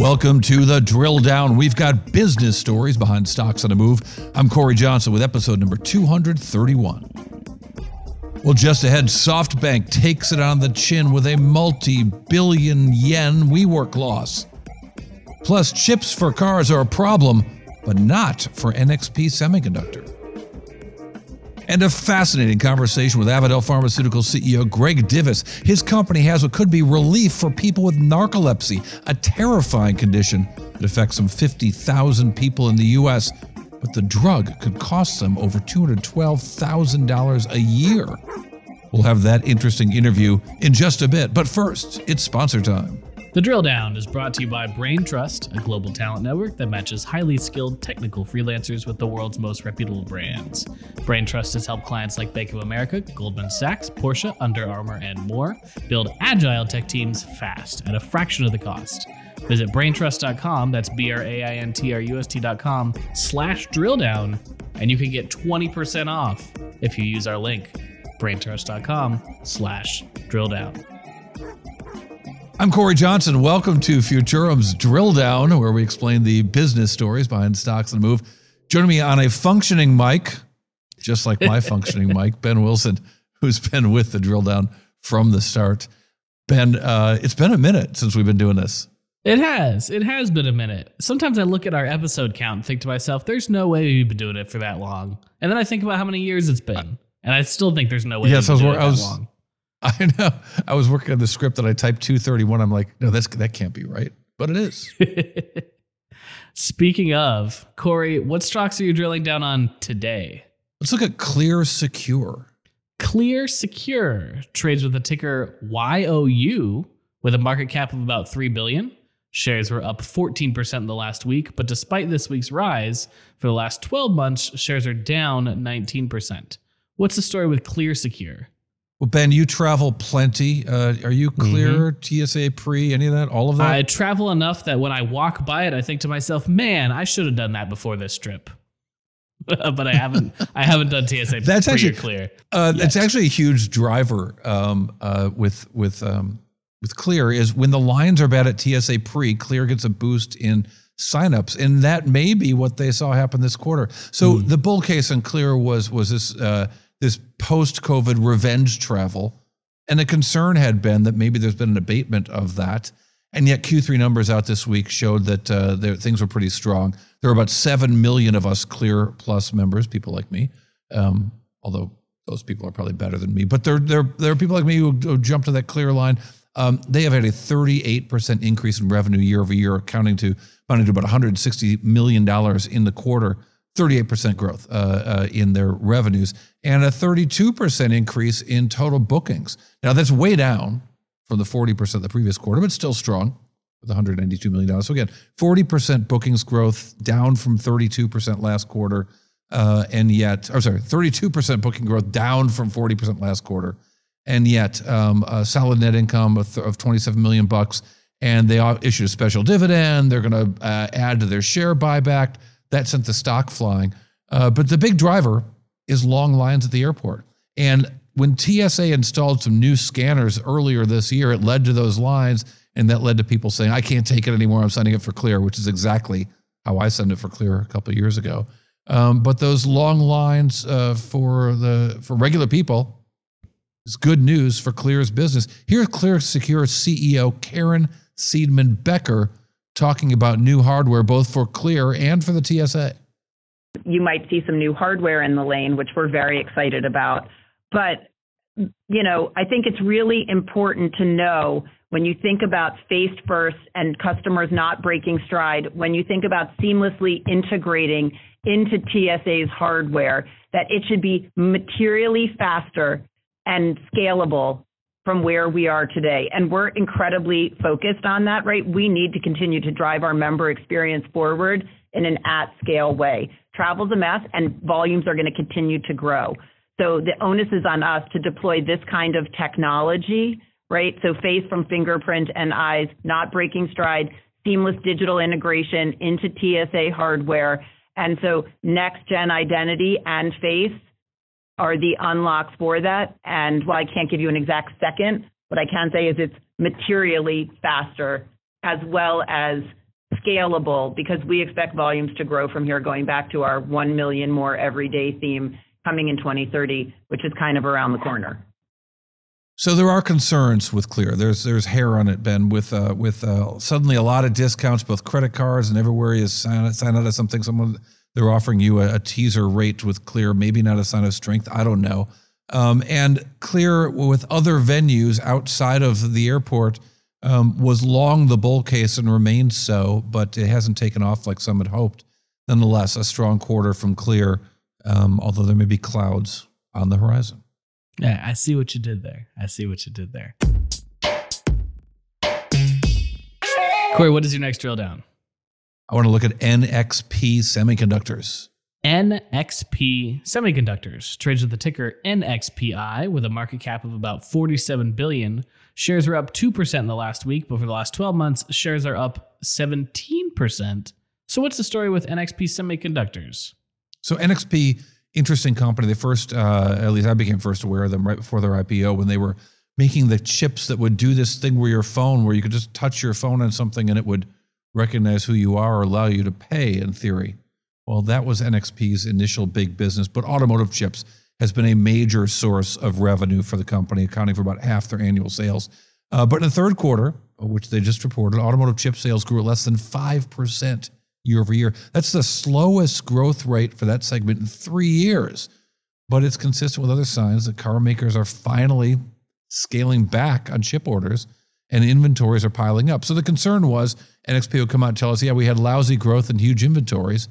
Welcome to the drill down. We've got business stories behind stocks on the move. I'm Cory Johnson with episode number 231. Well, just ahead, SoftBank takes it on the chin with a multi billion yen WeWork loss. Plus, chips for cars are a problem, but not for NXP Semiconductor and a fascinating conversation with Avadel Pharmaceutical CEO Greg Divis. His company has what could be relief for people with narcolepsy, a terrifying condition that affects some 50,000 people in the U.S. But the drug could cost them over $212,000 a year. We'll have that interesting interview in just a bit. But first, it's sponsor time. The Drill Down is brought to you by Braintrust, a global talent network that matches highly skilled technical freelancers with the world's most reputable brands. Braintrust has helped clients like Bank of America, Goldman Sachs, Porsche, Under Armour, and more build agile tech teams fast at a fraction of the cost. Visit braintrust.com, that's B R A I N T R U S T.com slash drill down, and you can get 20% off if you use our link, braintrust.com slash drill down. I'm Cory Johnson. Welcome to Futurum's Drill Down, where we explain the business stories behind stocks and move. Joining me on a functioning mic, just like my functioning mic, Ben Wilson, who's been with the Drill Down from the start. Ben, uh, it's been a minute since we've been doing this. It has. It has been a minute. Sometimes I look at our episode count and think to myself, there's no way we've been doing it for that long. And then I think about how many years it's been. And I still think there's no way yes, I was, I was, I know. I was working on the script and I typed 231. I'm like, no, that's that can't be right. But it is. Speaking of, Cory, what stocks are you drilling down on today? Let's look at Clear Secure. Clear Secure trades with a ticker YOU with a market cap of about 3 billion. Shares were up 14% in the last week, but despite this week's rise, for the last 12 months, shares are down 19%. What's the story with Clear Secure? Well, Ben, you travel plenty. Uh, are you clear mm-hmm. TSA pre any of that? All of that? I travel enough that when I walk by it, I think to myself, "Man, I should have done that before this trip." but I haven't. I haven't done TSA. Pre. That's actually clear. Uh, that's actually a huge driver um, uh, with with um, with Clear is when the lines are bad at TSA pre, Clear gets a boost in signups, and that may be what they saw happen this quarter. So mm. the bull case on Clear was was this uh, this post COVID revenge travel. And the concern had been that maybe there's been an abatement of that. And yet, Q3 numbers out this week showed that uh, there, things were pretty strong. There are about 7 million of us Clear Plus members, people like me, um, although those people are probably better than me. But there, there, there are people like me who, who jumped to that Clear line. Um, they have had a 38% increase in revenue year over year, accounting to amounting to about $160 million in the quarter. 38% growth uh, uh, in their revenues and a 32% increase in total bookings. Now, that's way down from the 40% the previous quarter, but still strong with $192 million. So, again, 40% bookings growth down from 32% last quarter. Uh, and yet, I'm sorry, 32% booking growth down from 40% last quarter. And yet, um, a solid net income of, of 27 million bucks. And they issued a special dividend. They're going to uh, add to their share buyback. That sent the stock flying. Uh, but the big driver is long lines at the airport. And when TSA installed some new scanners earlier this year, it led to those lines. And that led to people saying, I can't take it anymore. I'm sending it for clear, which is exactly how I sent it for clear a couple years ago. Um, but those long lines uh, for the for regular people is good news for Clear's business. Here's Clear Secure CEO Caryn Seidman Becker talking about new hardware both for Clear and for the TSA. You might see some new hardware in the lane, which we're very excited about. But, you know, I think it's really important to know when you think about face first and customers not breaking stride, when you think about seamlessly integrating into TSA's hardware, that it should be materially faster and scalable from where we are today. And we're incredibly focused on that, right? We need to continue to drive our member experience forward in an at scale way. Travel's a mess and volumes are going to continue to grow. So the onus is on us to deploy this kind of technology, right? So face from fingerprint and eyes, not breaking stride, seamless digital integration into TSA hardware. And so next gen identity and face are the unlocks for that. And while I can't give you an exact second, what I can say is it's materially faster as well as scalable because we expect volumes to grow from here, going back to our 1 million more everyday theme coming in 2030, which is kind of around the corner. So there are concerns with Clear. There's there's hair on it, Ben, with uh, with uh, suddenly a lot of discounts, both credit cards and everywhere you sign, sign out of something, someone they're offering you a, a, teaser rate with Clear, maybe not a sign of strength. I don't know. Um, and Clear with other venues outside of the airport um, was long the bull case and remains so, but it hasn't taken off like some had hoped. Nonetheless, a strong quarter from Clear, um, although there may be clouds on the horizon. Yeah, I see what you did there. I see what you did there. Cory, what is your next drill down? I want to look at NXP Semiconductors. NXP Semiconductors trades with the ticker NXPI with a market cap of about 47 billion. Shares are up 2% in the last week, but for the last 12 months, shares are up 17%. So what's the story with NXP Semiconductors? So NXP interesting company. They first, uh, at least I became first aware of them right before their IPO when they were making the chips that would do this thing where your phone, where you could just touch your phone on something and it would recognize who you are or allow you to pay in theory. Well, that was NXP's initial big business, but automotive chips has been a major source of revenue for the company, accounting for about half their annual sales. Uh, but in the third quarter, which they just reported, automotive chip sales grew at less than 5% year over year. That's the slowest growth rate for that segment in three years. But it's consistent with other signs that car makers are finally scaling back on chip orders and inventories are piling up. So the concern was NXP would come out and tell us, yeah, we had lousy growth and huge inventories.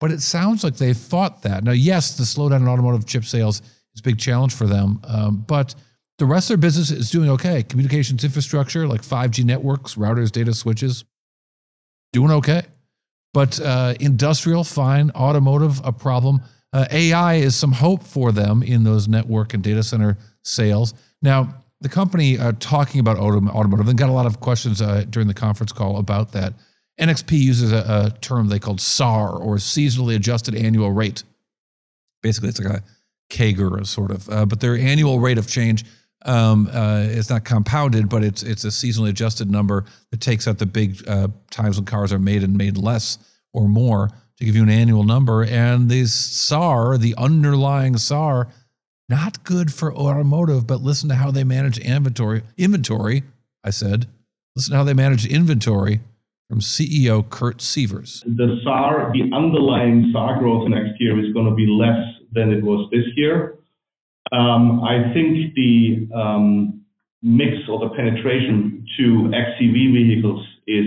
But it sounds like they thought that. Now, yes, the slowdown in automotive chip sales is a big challenge for them, um, but the rest of their business is doing okay. Communications infrastructure like 5G networks, routers, data switches, doing okay. But uh, industrial, fine. Automotive, a problem. Uh, AI is some hope for them in those network and data center sales. Now, the company uh, talking about autom- automotive, they got a lot of questions uh, during the conference call about that. NXP uses a, a, term they called SAR or seasonally adjusted annual rate. Basically, it's like a CAGR, sort of, uh, but their annual rate of change um, uh, it's not compounded, but it's it's a seasonally adjusted number that takes out the big uh, times when cars are made and made less or more to give you an annual number. And the SAR, the underlying SAR, not good for automotive. But listen to how they manage inventory. Inventory, I said. Listen to how they manage inventory from CEO Kurt Sievers. The SAR, the underlying SAR growth next year is going to be less than it was this year. Um, I think the um, mix or the penetration to xEV vehicles is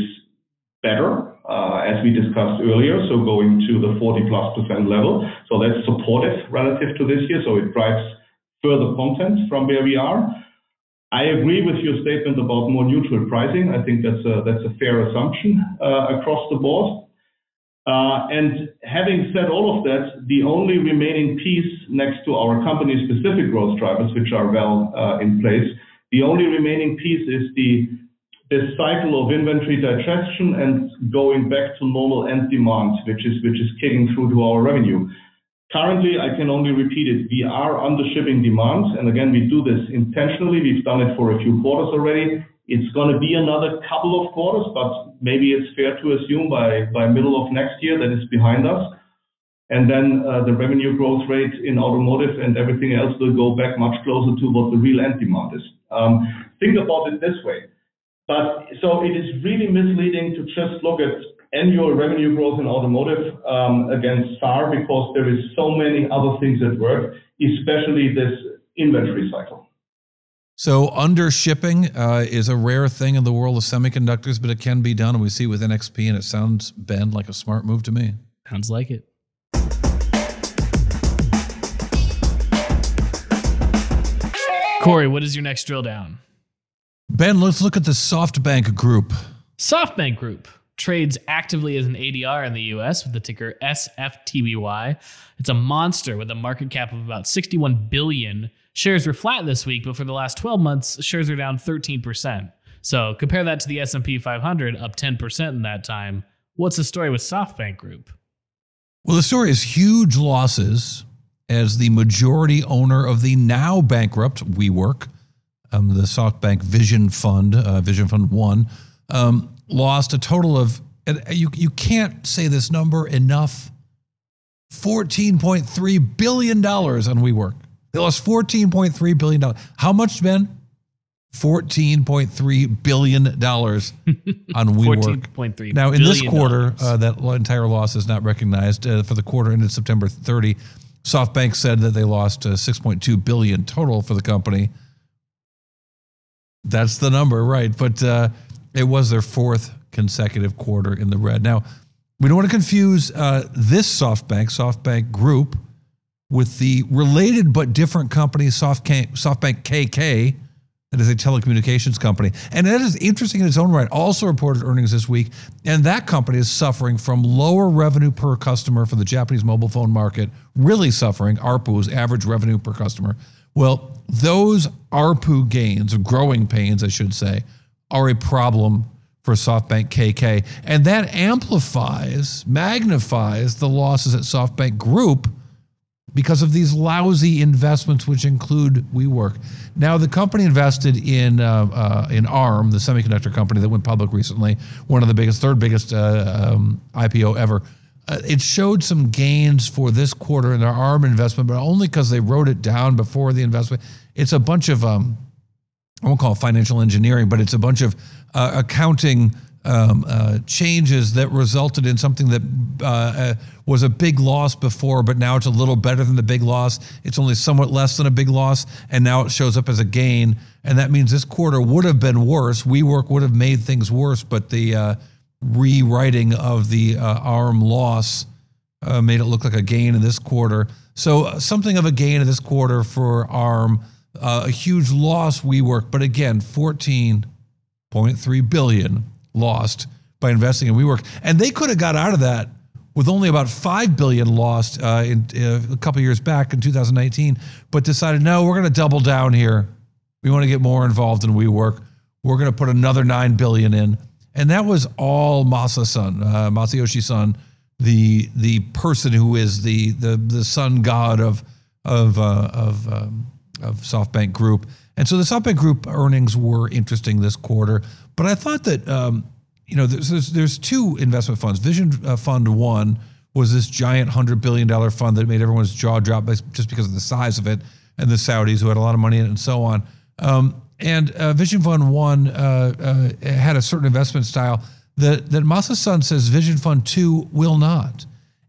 better, as we discussed earlier, so going to the 40%+ level. So That's supportive relative to this year, so it drives further content from where we are. I agree with your statement about more neutral pricing. I think that's a fair assumption uh, across the board. Uh, and having said all of that, the only remaining piece next to our company-specific growth drivers, which are well uh, in place, the only remaining piece is the this cycle of inventory digestion and going back to normal end demand, which is which is kicking through to our revenue. Currently, I can only repeat it, we are under shipping demand, and again, we do this intentionally. We've done it for a few quarters already. It's going to be another couple of quarters, but maybe it's fair to assume by by middle of next year that it's behind us. And then uh, the revenue growth rate in automotive and everything else will go back much closer to what the real end demand is. Um, think about it this way. But so it is really misleading to just look at annual revenue growth in automotive um, against SAR because there is so many other things at work, especially this inventory cycle. So under shipping uh, is a rare thing in the world of semiconductors, but it can be done, and we see it with NXP, and it sounds Ben like a smart move to me. Sounds like it. Cory, what is your next drill down? Ben, let's look at the SoftBank Group. SoftBank Group trades actively as an ADR in the US with the ticker SFTBY. It's a monster with a market cap of about 61 billion Shares were flat this week, but for the last 12 months, shares are down 13%. So compare that to the S&P 500 up 10% in that time. What's the story with SoftBank Group? Well, the story is huge losses as the majority owner of the now bankrupt WeWork, um, the SoftBank Vision Fund, uh, Vision Fund One, um, lost a total of and you you can't say this number enough. Fourteen point three billion dollars on WeWork. They lost fourteen point three billion dollars. How much, Ben? Fourteen point three billion dollars on WeWork. 14.3 Now, in this quarter, uh, that entire loss is not recognized. Uh, for the quarter ended September 30, SoftBank said that they lost uh, 6.2 billion total for the company. That's the number, right? But uh, it was their fourth consecutive quarter in the red. Now, we don't want to confuse uh, this SoftBank, SoftBank Group, with the related but different company, SoftBank, SoftBank KK, that is a telecommunications company. And that is interesting in its own right. Also reported earnings this week. And that company is suffering from lower revenue per customer for the Japanese mobile phone market, really suffering ARPU's average revenue per customer. Well, those ARPU gains, growing pains, I should say, are a problem for SoftBank KK. And that amplifies, magnifies the losses at SoftBank Group because of these lousy investments, which include WeWork. Now, the company invested in uh, uh, in ARM, the semiconductor company that went public recently, one of the biggest, third biggest uh, um, IPO ever. Uh, it showed some gains for this quarter in their ARM investment, but only because they wrote it down before the investment. It's a bunch of um, I won't call it financial engineering, but it's a bunch of uh, accounting um, uh, changes that resulted in something that uh, uh, was a big loss before, but now it's a little better than the big loss. It's only somewhat less than a big loss, and now it shows up as a gain. And that means this quarter would have been worse. WeWork would have made things worse, but the uh, rewriting of the uh, ARM loss uh, made it look like a gain in this quarter. So uh, something of a gain in this quarter for ARM, uh, a huge loss WeWork, but again, 14.3 billion lost by investing in WeWork, and they could have got out of that with only about five billion lost uh, in uh, a couple years back in 2019, but decided no, we're going to double down here. We want to get more involved in WeWork. We're going to put another nine billion in, and that was all Masa Son, uh, Masayoshi Son, the the person who is the the the sun god of of uh, of um, of SoftBank Group. And so the SoftBank Group earnings were interesting this quarter, but I thought that um, you know there's, there's there's two investment funds. Vision uh, Fund One was this giant hundred billion dollar fund that made everyone's jaw drop just because of the size of it, and the Saudis who had a lot of money in it, and so on. Um, and uh, Vision Fund One uh, uh, had a certain investment style that that Masa Son says Vision Fund Two will not.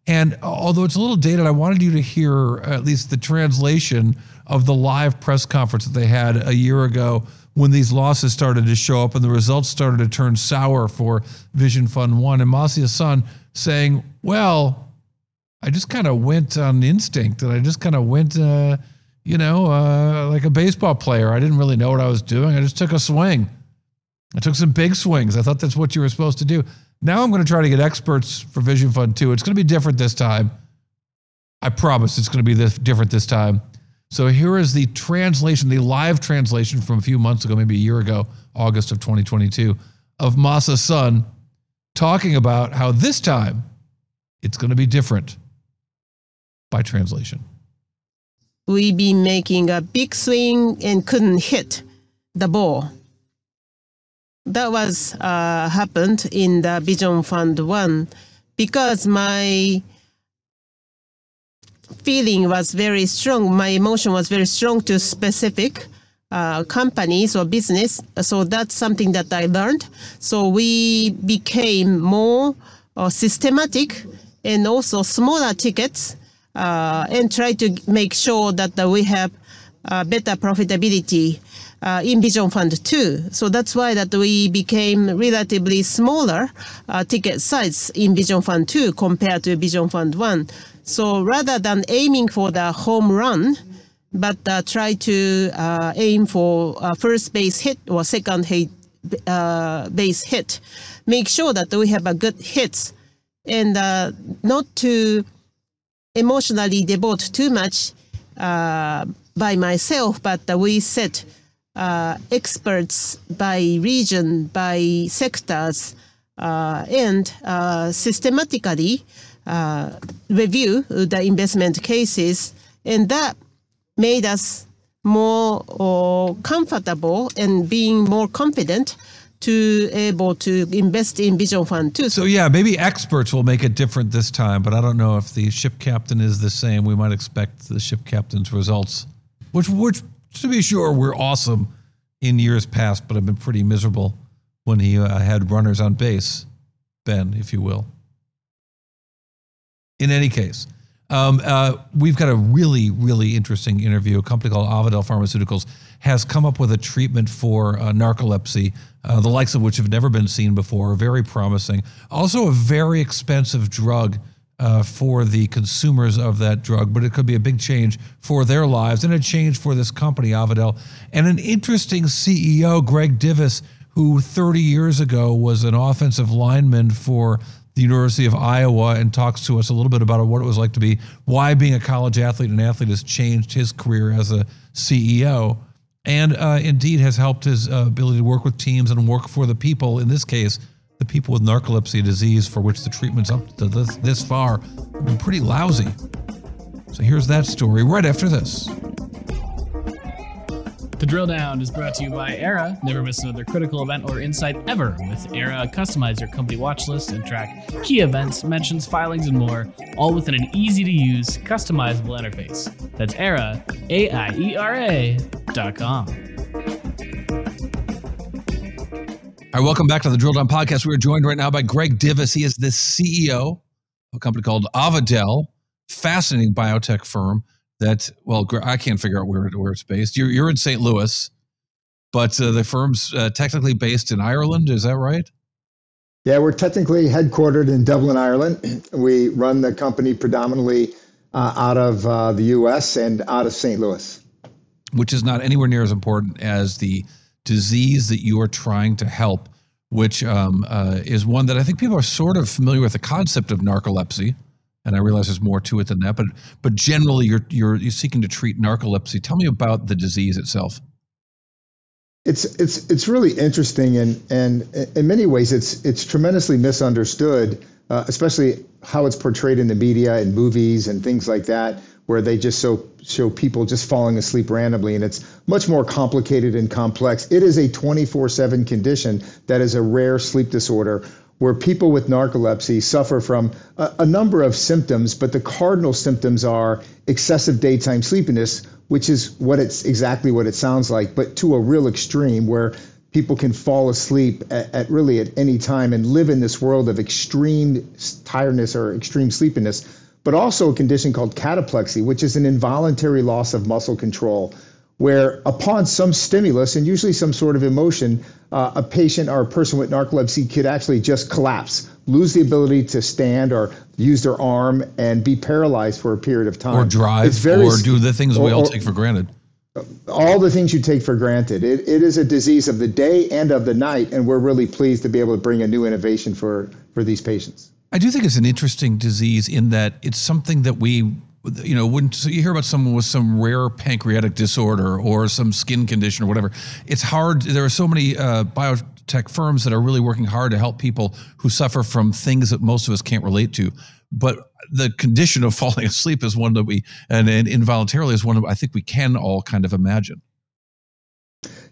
And although it's a little dated, I wanted you to hear at least the translation of the live press conference that they had a year ago when these losses started to show up and the results started to turn sour for Vision Fund One. And Masa Son saying, Well, I just kind of went on instinct and I just kind of went, uh, you know, uh, like a baseball player. I didn't really know what I was doing. I just took a swing. I took some big swings. I thought that's what you were supposed to do. Now I'm going to try to get experts for Vision Fund 2. It's going to be different this time. I promise it's going to be this different this time. So here is the translation, the live translation from a few months ago, maybe a year ago, August of 2022, of Masa Son talking about how this time it's going to be different by translation. We been making a big swing and couldn't hit the ball. That was uh, happened in the Vision Fund One because my feeling was very strong. My emotion was very strong to specific uh, companies or business. So that's something that I learned. So we became more uh, systematic and also smaller tickets and try to make sure that uh, we have uh, better profitability uh, in Vision Fund 2. So that's why that we became relatively smaller uh, ticket size in Vision Fund 2 compared to Vision Fund 1. So rather than aiming for the home run, but uh, try to uh, aim for uh, first base hit or second uh, base hit. Make sure that we have a good hits and uh, not to emotionally devote too much uh, by myself, but we set uh, experts by region, by sectors, uh, and uh, systematically uh, review the investment cases, and that made us more comfortable and being more confident to able to invest in Vision Fund 2. So yeah, maybe experts will make it different this time, but I don't know if the ship captain is the same. We might expect the ship captain's results, which which to be sure were awesome in years past, but have been pretty miserable when he uh, had runners on base, Ben, if you will. In any case, um, uh, we've got a really, really interesting interview. A company called Avadel Pharmaceuticals has come up with a treatment for uh, narcolepsy, uh, the likes of which have never been seen before. Very promising. Also, a very expensive drug uh, for the consumers of that drug, but it could be a big change for their lives and a change for this company, Avadel. And an interesting CEO, Greg Divis, who 30 years ago was an offensive lineman for the University of Iowa and talks to us a little bit about what it was like to be, why being a college athlete and athlete has changed his career as a CEO, and uh, indeed has helped his uh, ability to work with teams and work for the people. In this case, the people with narcolepsy disease, for which the treatments up to this, this far have been pretty lousy. So here's that story right after this. The Drill Down is brought to you by Aiera. Never miss another critical event or insight ever. With Aiera, customize your company watch list and track key events, mentions, filings, and more, all within an easy to use, customizable interface. That's Aiera, A I E R A dot com. All right, welcome back to the Drill Down Podcast. We are joined right now by Greg Divis. He is the CEO of a company called Avadel, fascinating biotech firm that, well, I can't figure out where, where it's based. You're, you're in St. Louis, but uh, the firm's uh, technically based in Ireland. Is that right? Yeah, we're technically headquartered in Dublin, Ireland. We run the company predominantly uh, out of uh, the U.S. and out of St. Louis. Which is not anywhere near as important as the disease that you are trying to help, which um, uh, is one that I think people are sort of familiar with the concept of narcolepsy and I realize there's more to it than that. But but generally, you're you're, you're seeking to treat narcolepsy. Tell me about the disease itself. It's it's it's really interesting, and and in many ways, it's it's tremendously misunderstood, uh, especially how it's portrayed in the media and movies and things like that, where they just show show people just falling asleep randomly, and it's much more complicated and complex. It is a 24/7 condition that is a rare sleep disorder where people with narcolepsy suffer from a, a, number of symptoms, but the cardinal symptoms are excessive daytime sleepiness, which is what it's exactly what it sounds like, but to a real extreme where people can fall asleep at, at really at any time and live in this world of extreme tiredness or extreme sleepiness, but also a condition called cataplexy, which is an involuntary loss of muscle control where upon some stimulus and usually some sort of emotion, uh, a patient or a person with narcolepsy could actually just collapse, lose the ability to stand or use their arm and be paralyzed for a period of time. Or drive very, or do the things we all take for granted. All the things you take for granted. It, it is a disease of the day and of the night, and we're really pleased to be able to bring a new innovation for, for these patients. I do think it's an interesting disease in that it's something that we you know, when so you hear about someone with some rare pancreatic disorder or some skin condition or whatever, it's hard. There are so many uh, biotech firms that are really working hard to help people who suffer from things that most of us can't relate to. But the condition of falling asleep is one that we, and, and involuntarily is one that I think we can all kind of imagine.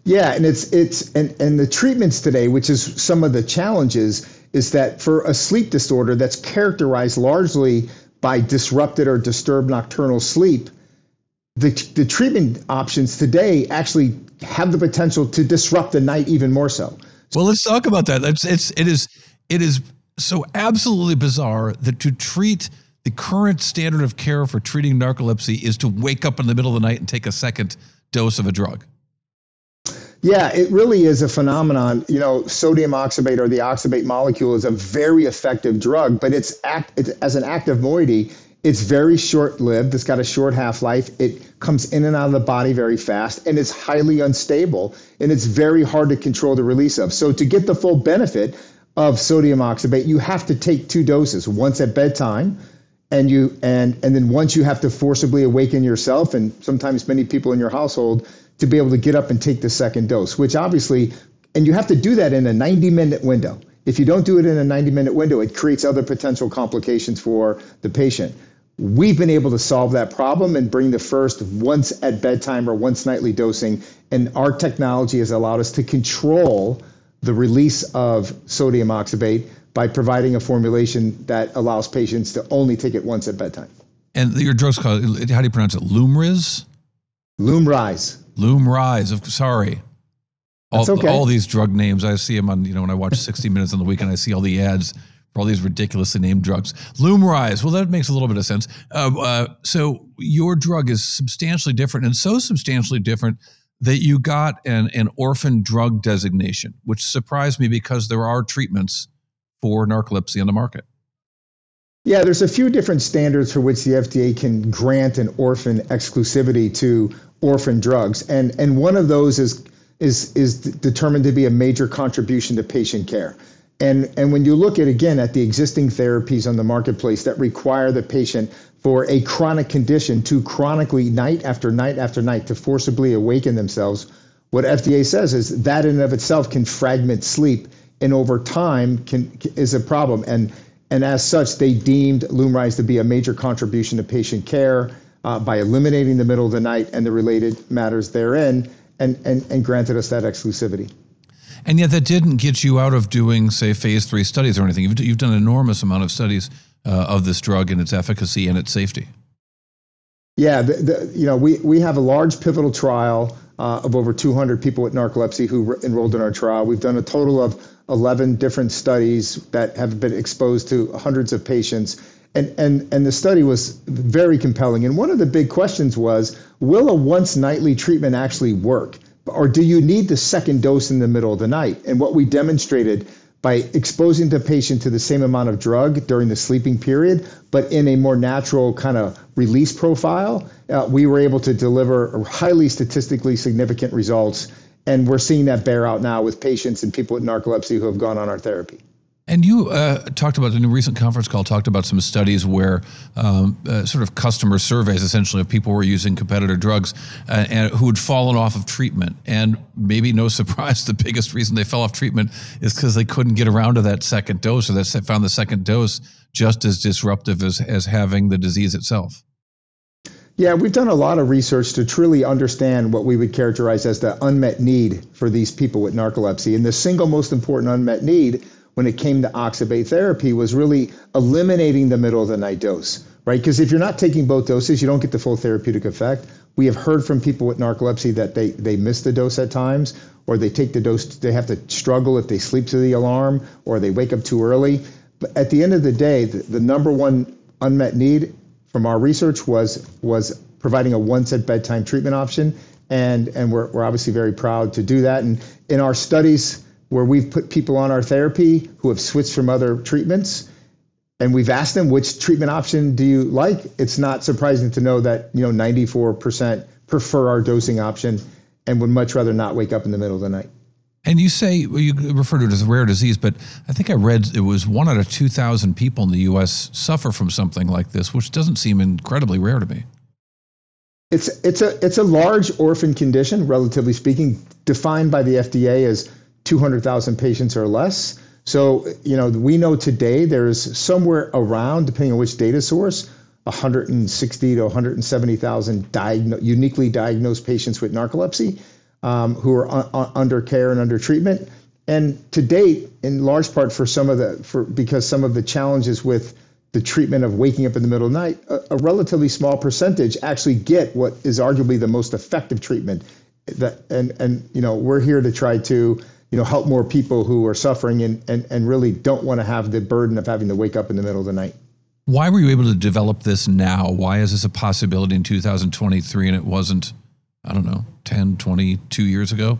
Yeah, and it's it's and and the treatments today, which is some of the challenges, is that for a sleep disorder that's characterized largely by disrupted or disturbed nocturnal sleep, the, the treatment options today actually have the potential to disrupt the night even more so. Well, let's talk about that. It's, it's it is it is so absolutely bizarre that to treat the current standard of care for treating narcolepsy is to wake up in the middle of the night and take a second dose of a drug. Yeah, it really is a phenomenon. You know, sodium oxybate or the oxybate molecule is a very effective drug, but it's act it's, as an active moiety. It's very short lived. It's got a short half life. It comes in and out of the body very fast, and it's highly unstable, and it's very hard to control the release of. So, to get the full benefit of sodium oxybate, you have to take two doses, once at bedtime, and you and and then once you have to forcibly awaken yourself, and sometimes many people in your household to be able to get up and take the second dose, which obviously, and you have to do that in a 90 minute window. If you don't do it in a 90 minute window, it creates other potential complications for the patient. We've been able to solve that problem and bring the first once at bedtime or once nightly dosing. And our technology has allowed us to control the release of sodium oxybate by providing a formulation that allows patients to only take it once at bedtime. And your drug's called, how do you pronounce it? Lumryz? Lumryz. Lumryz. Sorry. All, okay. all these drug names, I see them on, you know, when I watch 60 Minutes on the weekend, I see all the ads for all these ridiculously named drugs. Lumryz. Well, that makes a little bit of sense. Uh, uh, so your drug is substantially different and so substantially different that you got an, an orphan drug designation, which surprised me because there are treatments for narcolepsy on the market. Yeah, there's a few different standards for which the FDA can grant an orphan exclusivity to orphan drugs, and and one of those is is is determined to be a major contribution to patient care. And, and when you look at again at the existing therapies on the marketplace that require the patient for a chronic condition to chronically night after night after night to forcibly awaken themselves, what FDA says is that in and of itself can fragment sleep and over time can is a problem. And and as such, they deemed Lumryz to be a major contribution to patient care uh, by eliminating the middle of the night and the related matters therein, and, and, and granted us that exclusivity. And yet, that didn't get you out of doing, say, phase three studies or anything. You've, you've done an enormous amount of studies uh, of this drug and its efficacy and its safety. Yeah, the, the, you know, we, we have a large pivotal trial uh, of over 200 people with narcolepsy who re- enrolled in our trial. We've done a total of 11 different studies that have been exposed to hundreds of patients. And, and, and the study was very compelling. And one of the big questions was will a once nightly treatment actually work? Or do you need the second dose in the middle of the night? And what we demonstrated by exposing the patient to the same amount of drug during the sleeping period, but in a more natural kind of release profile, uh, we were able to deliver highly statistically significant results. And we're seeing that bear out now with patients and people with narcolepsy who have gone on our therapy. And you uh, talked about in a recent conference call, talked about some studies where um, uh, sort of customer surveys, essentially, of people who were using competitor drugs uh, and who had fallen off of treatment. And maybe no surprise, the biggest reason they fell off treatment is because they couldn't get around to that second dose, or they found the second dose just as disruptive as, as having the disease itself. Yeah, we've done a lot of research to truly understand what we would characterize as the unmet need for these people with narcolepsy. And the single most important unmet need when it came to oxybate therapy was really eliminating the middle of the night dose, right? Because if you're not taking both doses, you don't get the full therapeutic effect. We have heard from people with narcolepsy that they, they miss the dose at times, or they take the dose, they have to struggle if they sleep to the alarm, or they wake up too early. But at the end of the day, the, the number one unmet need from our research was was providing a once at bedtime treatment option, and and we're, we're obviously very proud to do that. And in our studies, where we've put people on our therapy who have switched from other treatments and we've asked them which treatment option do you like it's not surprising to know that you know 94% prefer our dosing option and would much rather not wake up in the middle of the night and you say well, you refer to it as a rare disease, but I think I read it was one out of two thousand people in the U.S. suffer from something like this, which doesn't seem incredibly rare to me. It's it's a it's a large orphan condition, relatively speaking, defined by the FDA as 200,000 patients or less. So, you know, we know today there's somewhere around, depending on which data source, 160 to 170,000 diagno- uniquely diagnosed patients with narcolepsy um, who are un- under care and under treatment. And to date, in large part for some of the, for because some of the challenges with the treatment of waking up in the middle of the night, a, a relatively small percentage actually get what is arguably the most effective treatment. That and and you know we're here to try to you know, help more people who are suffering and, and, and really don't want to have the burden of having to wake up in the middle of the night. Why were you able to develop this now? Why is this a possibility in 2023 and it wasn't, I don't know, 10, 22 years ago?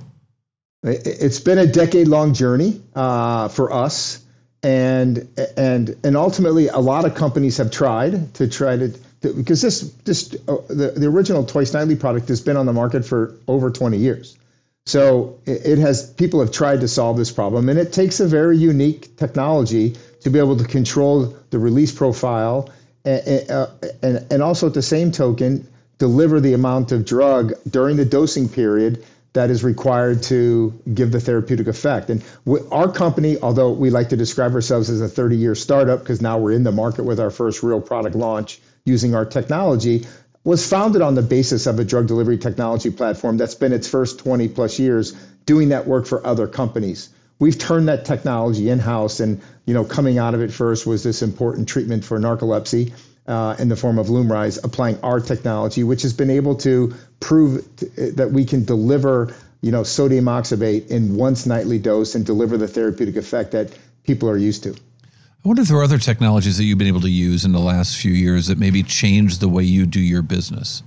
It's been a decade long journey uh, for us. And, and, and ultimately, a lot of companies have tried to try to, to because this, this uh, the, the original twice nightly product has been on the market for over 20 years. So it has people have tried to solve this problem, and it takes a very unique technology to be able to control the release profile, and, uh, and, and also at the same token deliver the amount of drug during the dosing period that is required to give the therapeutic effect. And our company, although we like to describe ourselves as a 30 year startup because now we're in the market with our first real product launch using our technology, was founded on the basis of a drug delivery technology platform that's been its first 20 plus years doing that work for other companies. we've turned that technology in house, and you know, coming out of it first was this important treatment for narcolepsy. Uh, in the form of Lumryz, applying our technology, which has been able to prove t- that we can deliver, you know, sodium oxybate in once nightly dose and deliver the therapeutic effect that people are used to. I wonder if there are other technologies that you've been able to use in the last few years that maybe change the way you do your business.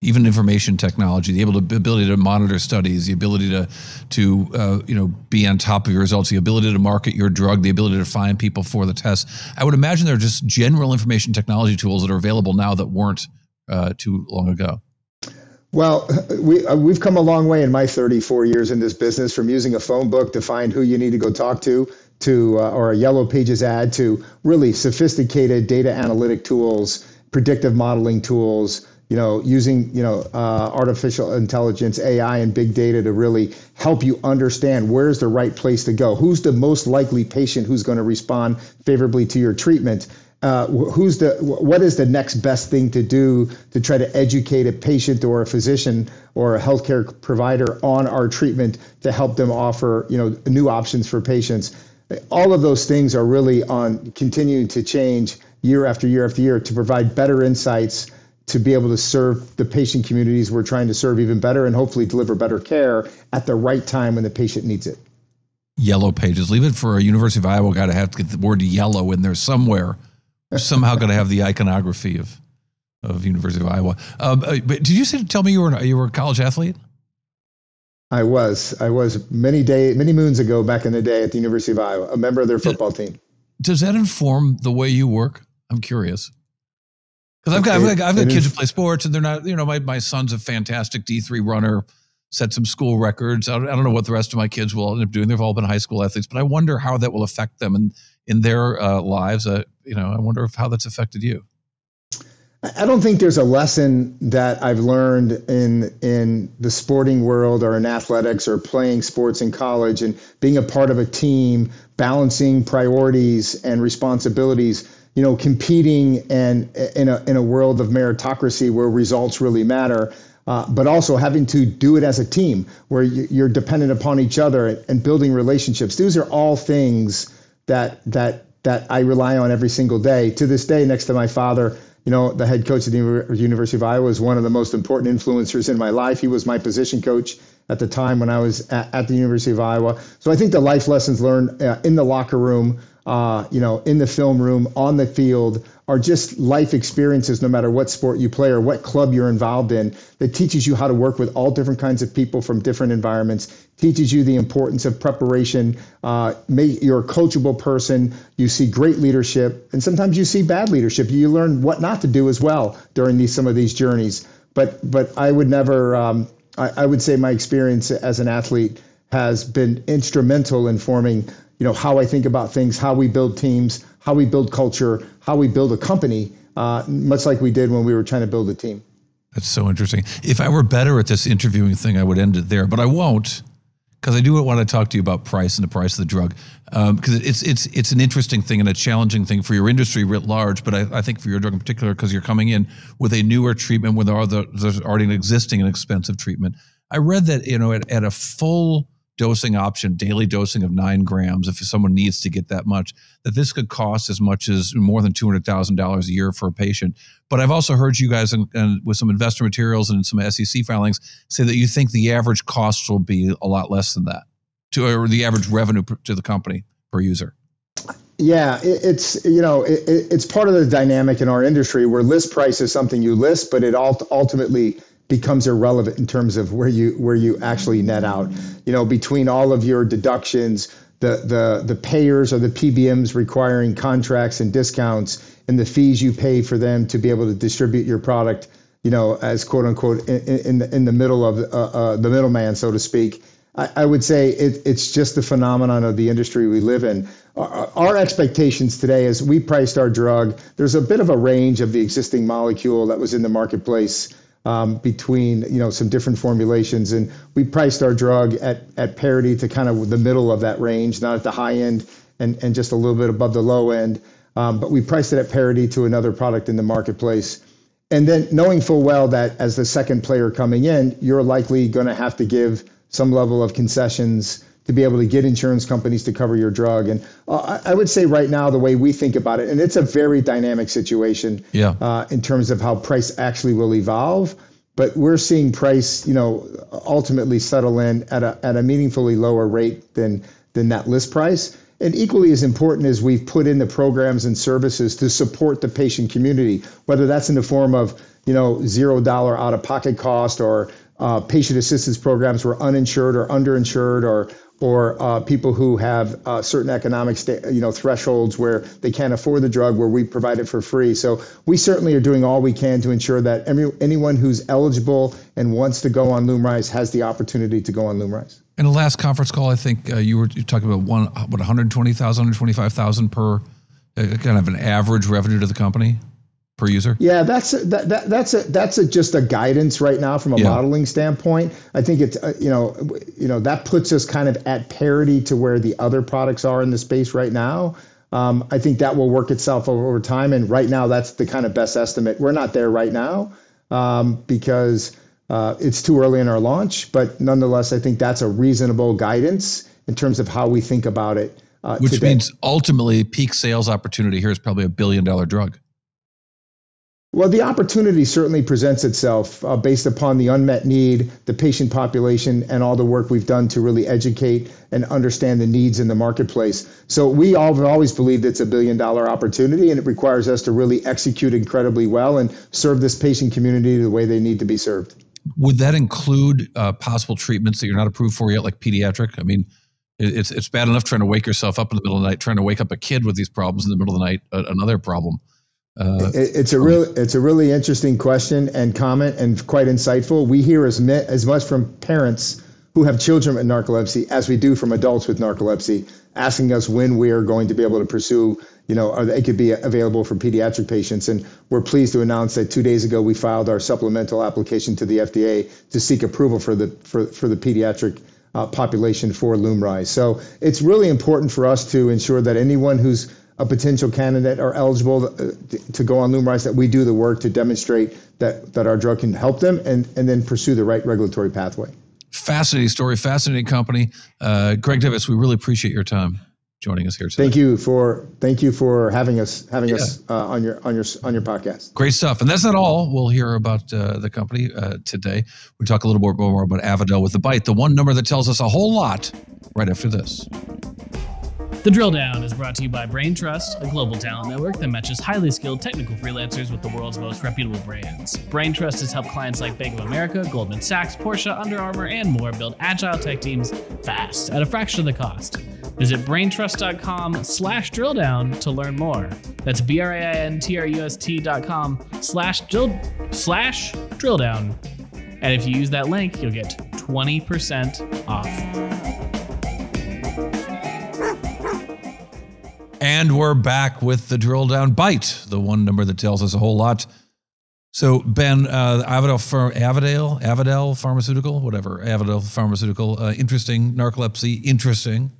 Even information technology, the able to, ability to monitor studies, the ability to to uh, you know be on top of your results, the ability to market your drug, the ability to find people for the test. I would imagine there are just general information technology tools that are available now that weren't uh, too long ago. Well, we uh, we've come a long way in my 34 years in this business, from using a phone book to find who you need to go talk to, to uh, or a yellow pages ad, to really sophisticated data analytic tools, predictive modeling tools. You know, using you know uh, artificial intelligence, AI, and big data to really help you understand where's the right place to go, who's the most likely patient who's going to respond favorably to your treatment uh, who's the what is the next best thing to do to try to educate a patient or a physician or a healthcare provider on our treatment to help them offer you know new options for patients? All of those things are really on continuing to change year after year after year to provide better insights to be able to serve the patient communities we're trying to serve even better and hopefully deliver better care at the right time when the patient needs it yellow pages leave it for a university of iowa guy to have to get the word yellow in there somewhere somehow going to have the iconography of of University of Iowa. Um, uh, but did you say tell me you were you were a college athlete? I was. I was many day many moons ago back in the day at the University of Iowa, a member of their football team. Does that inform the way you work? I'm curious. Because I've got, I've got, I've got kids who play sports, and they're not. You know, my my son's a fantastic D3 runner, set some school records. I don't, I don't know what the rest of my kids will end up doing. They've all been high school athletes, but I wonder how that will affect them in in their uh, lives. Uh, you know, I wonder if how that's affected you. I don't think there's a lesson that I've learned in in the sporting world or in athletics or playing sports in college and being a part of a team, balancing priorities and responsibilities. You know, competing and in a in a world of meritocracy where results really matter. Uh, but also having to do it as a team where you're dependent upon each other and building relationships. These are all things that that that I rely on every single day. To this day, next to my father, you know, the head coach at the University of Iowa is one of the most important influencers in my life. He was my position coach at the time when I was at, at the University of Iowa. So I think the life lessons learned uh, in the locker room, uh, you know, in the film room, on the field, are just life experiences, no matter what sport you play or what club you're involved in, that teaches you how to work with all different kinds of people from different environments, teaches you the importance of preparation. Uh, make, you're a coachable person. You see great leadership, and sometimes you see bad leadership. You learn what not to do as well during these some of these journeys. But but I would never. Um, I, I would say my experience as an athlete has been instrumental in forming you know how I think about things, how we build teams, how we build culture, how we build a company, uh, much like we did when we were trying to build a team. That's so interesting. If I were better at this interviewing thing, I would end it there, but I won't because I do want to talk to you about price and the price of the drug because um, it's it's it's an interesting thing and a challenging thing for your industry writ large, but I, I think for your drug in particular because you're coming in with a newer treatment with there's already an existing and expensive treatment. I read that you know at, at a full dosing option, daily dosing of nine grams, if someone needs to get that much, that this could cost as much as more than $200,000 a year for a patient. But I've also heard you guys, in, in, with some investor materials and some SEC filings, say that you think the average cost will be a lot less than that, to or the average revenue to the company per user. Yeah, it's you know it, it's part of the dynamic in our industry where list price is something you list, but it ultimately becomes irrelevant in terms of where you where you actually net out. You know, between all of your deductions, the the the payers or the PBMs requiring contracts and discounts, and the fees you pay for them to be able to distribute your product. You know, as quote unquote in, in the in the middle of uh, uh, the middleman, so to speak. I, I would say it, it's just the phenomenon of the industry we live in. Our, our expectations today, as we priced our drug, there's a bit of a range of the existing molecule that was in the marketplace um, between you know some different formulations, and we priced our drug at at parity to kind of the middle of that range, not at the high end and and just a little bit above the low end. Um, but we priced it at parity to another product in the marketplace. And then knowing full well that as the second player coming in, you're likely going to have to give some level of concessions to be able to get insurance companies to cover your drug. And uh, I would say right now, the way we think about it, and it's a very dynamic situation yeah. uh, in terms of how price actually will evolve. But we're seeing price, you know, ultimately settle in at a, at a meaningfully lower rate than than that list price. And equally as important is we've put in the programs and services to support the patient community, whether that's in the form of you know zero dollar out of pocket cost or uh, patient assistance programs where uninsured or underinsured or or uh, people who have uh, certain economic sta- you know thresholds where they can't afford the drug where we provide it for free so we certainly are doing all we can to ensure that every, anyone who's eligible and wants to go on Lumryz has the opportunity to go on Lumryz. In the last conference call, I think uh, you were talking about one what 120,000, 125,000 per uh, kind of an average revenue to the company per user? Yeah, that's a, that, that that's a that's a, just a guidance right now from a yeah. modeling standpoint. I think it's uh, you know you know that puts us kind of at parity to where the other products are in the space right now. Um, I think that will work itself over, over, time, and right now that's the kind of best estimate. We're not there right now um, because uh, it's too early in our launch, but nonetheless, I think that's a reasonable guidance in terms of how we think about it. Uh, Which today. means ultimately, peak sales opportunity here is probably a billion dollar drug. Well, the opportunity certainly presents itself uh, based upon the unmet need, the patient population, and all the work we've done to really educate and understand the needs in the marketplace. So we all have always believed it's a billion dollar opportunity, and it requires us to really execute incredibly well and serve this patient community the way they need to be served. Would that include uh, possible treatments that you're not approved for yet, like pediatric? I mean, it's it's bad enough trying to wake yourself up in the middle of the night, trying to wake up a kid with these problems in the middle of the night. another problem. Uh, it's a real, it's a really interesting question and comment, and quite insightful. We hear as as much from parents who have children with narcolepsy as we do from adults with narcolepsy, asking us when we are going to be able to pursue, you know, or they could be available for pediatric patients. And we're pleased to announce that two days ago we filed our supplemental application to the FDA to seek approval for the for, for the pediatric uh, population for Lumryz. So it's really important for us to ensure that anyone who's a potential candidate are eligible uh, to go on Lumryz, that we do the work to demonstrate that, that our drug can help them and, and then pursue the right regulatory pathway. Fascinating story, fascinating company. Uh, Greg Divis, we really appreciate your time joining us here today. Thank you for thank you for having us having yeah. us uh, on your on your on your podcast. Great stuff, and that's not all. We'll hear about uh, the company uh, today. We talk a little more, more about Avadel with the bite, the one number that tells us a whole lot. Right after this. The Drill Down is brought to you by Braintrust, a global talent network that matches highly skilled technical freelancers with the world's most reputable brands. Braintrust has helped clients like Bank of America, Goldman Sachs, Porsche, Under Armour, and more build agile tech teams fast at a fraction of the cost. Visit braintrust.com slash drill down to learn more. That's B-R-A-I-N-T-R-U-S-T dot com slash drill slash drill down. And if you use that link, you'll get 20% off. And we're back with the drill down bite, the one number that tells us a whole lot. So Ben, uh, Avadel, Avadel, Avadel Pharmaceutical, whatever, Avadel Pharmaceutical, uh, interesting narcolepsy, interesting.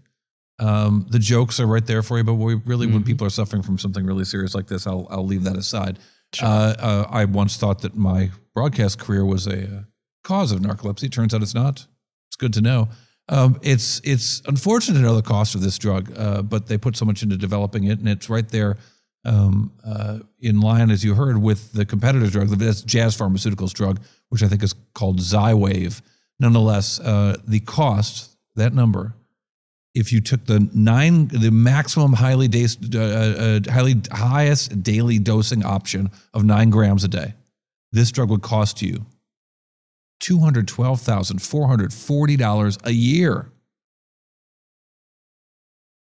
Um, the jokes are right there for you, but we really, mm-hmm. when people are suffering from something really serious like this, I'll I'll leave that aside. Sure. Uh, uh I once thought that my broadcast career was a uh, cause of narcolepsy. Turns out it's not. It's good to know. Um, it's it's unfortunate to know the cost of this drug, uh, but they put so much into developing it, and it's right there um, uh, in line, as you heard, with the competitor drug, that's Jazz Pharmaceuticals drug, which I think is called Xywav. Nonetheless, uh, the cost, that number, if you took the nine, the maximum highly dosed, uh, uh, highly highest daily dosing option of nine grams a day, this drug would cost you $212,440 a year.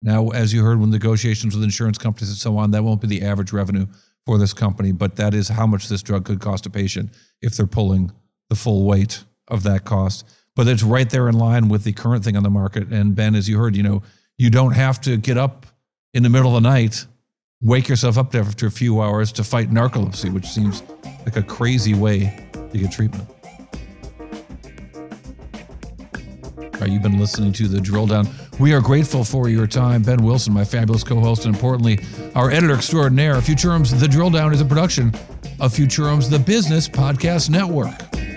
Now, as you heard, when negotiations with insurance companies and so on, that won't be the average revenue for this company, but that is how much this drug could cost a patient if they're pulling the full weight of that cost. But it's right there in line with the current thing on the market. And Ben, as you heard, you know, you don't have to get up in the middle of the night, wake yourself up after a few hours to fight narcolepsy, which seems like a crazy way to get treatment. You've been listening to the drill down. We are grateful for your time. Ben Wilson, my fabulous co host, and importantly, our editor extraordinaire. Futurum's The Drill Down is a production of Futurum's The Business Podcast Network.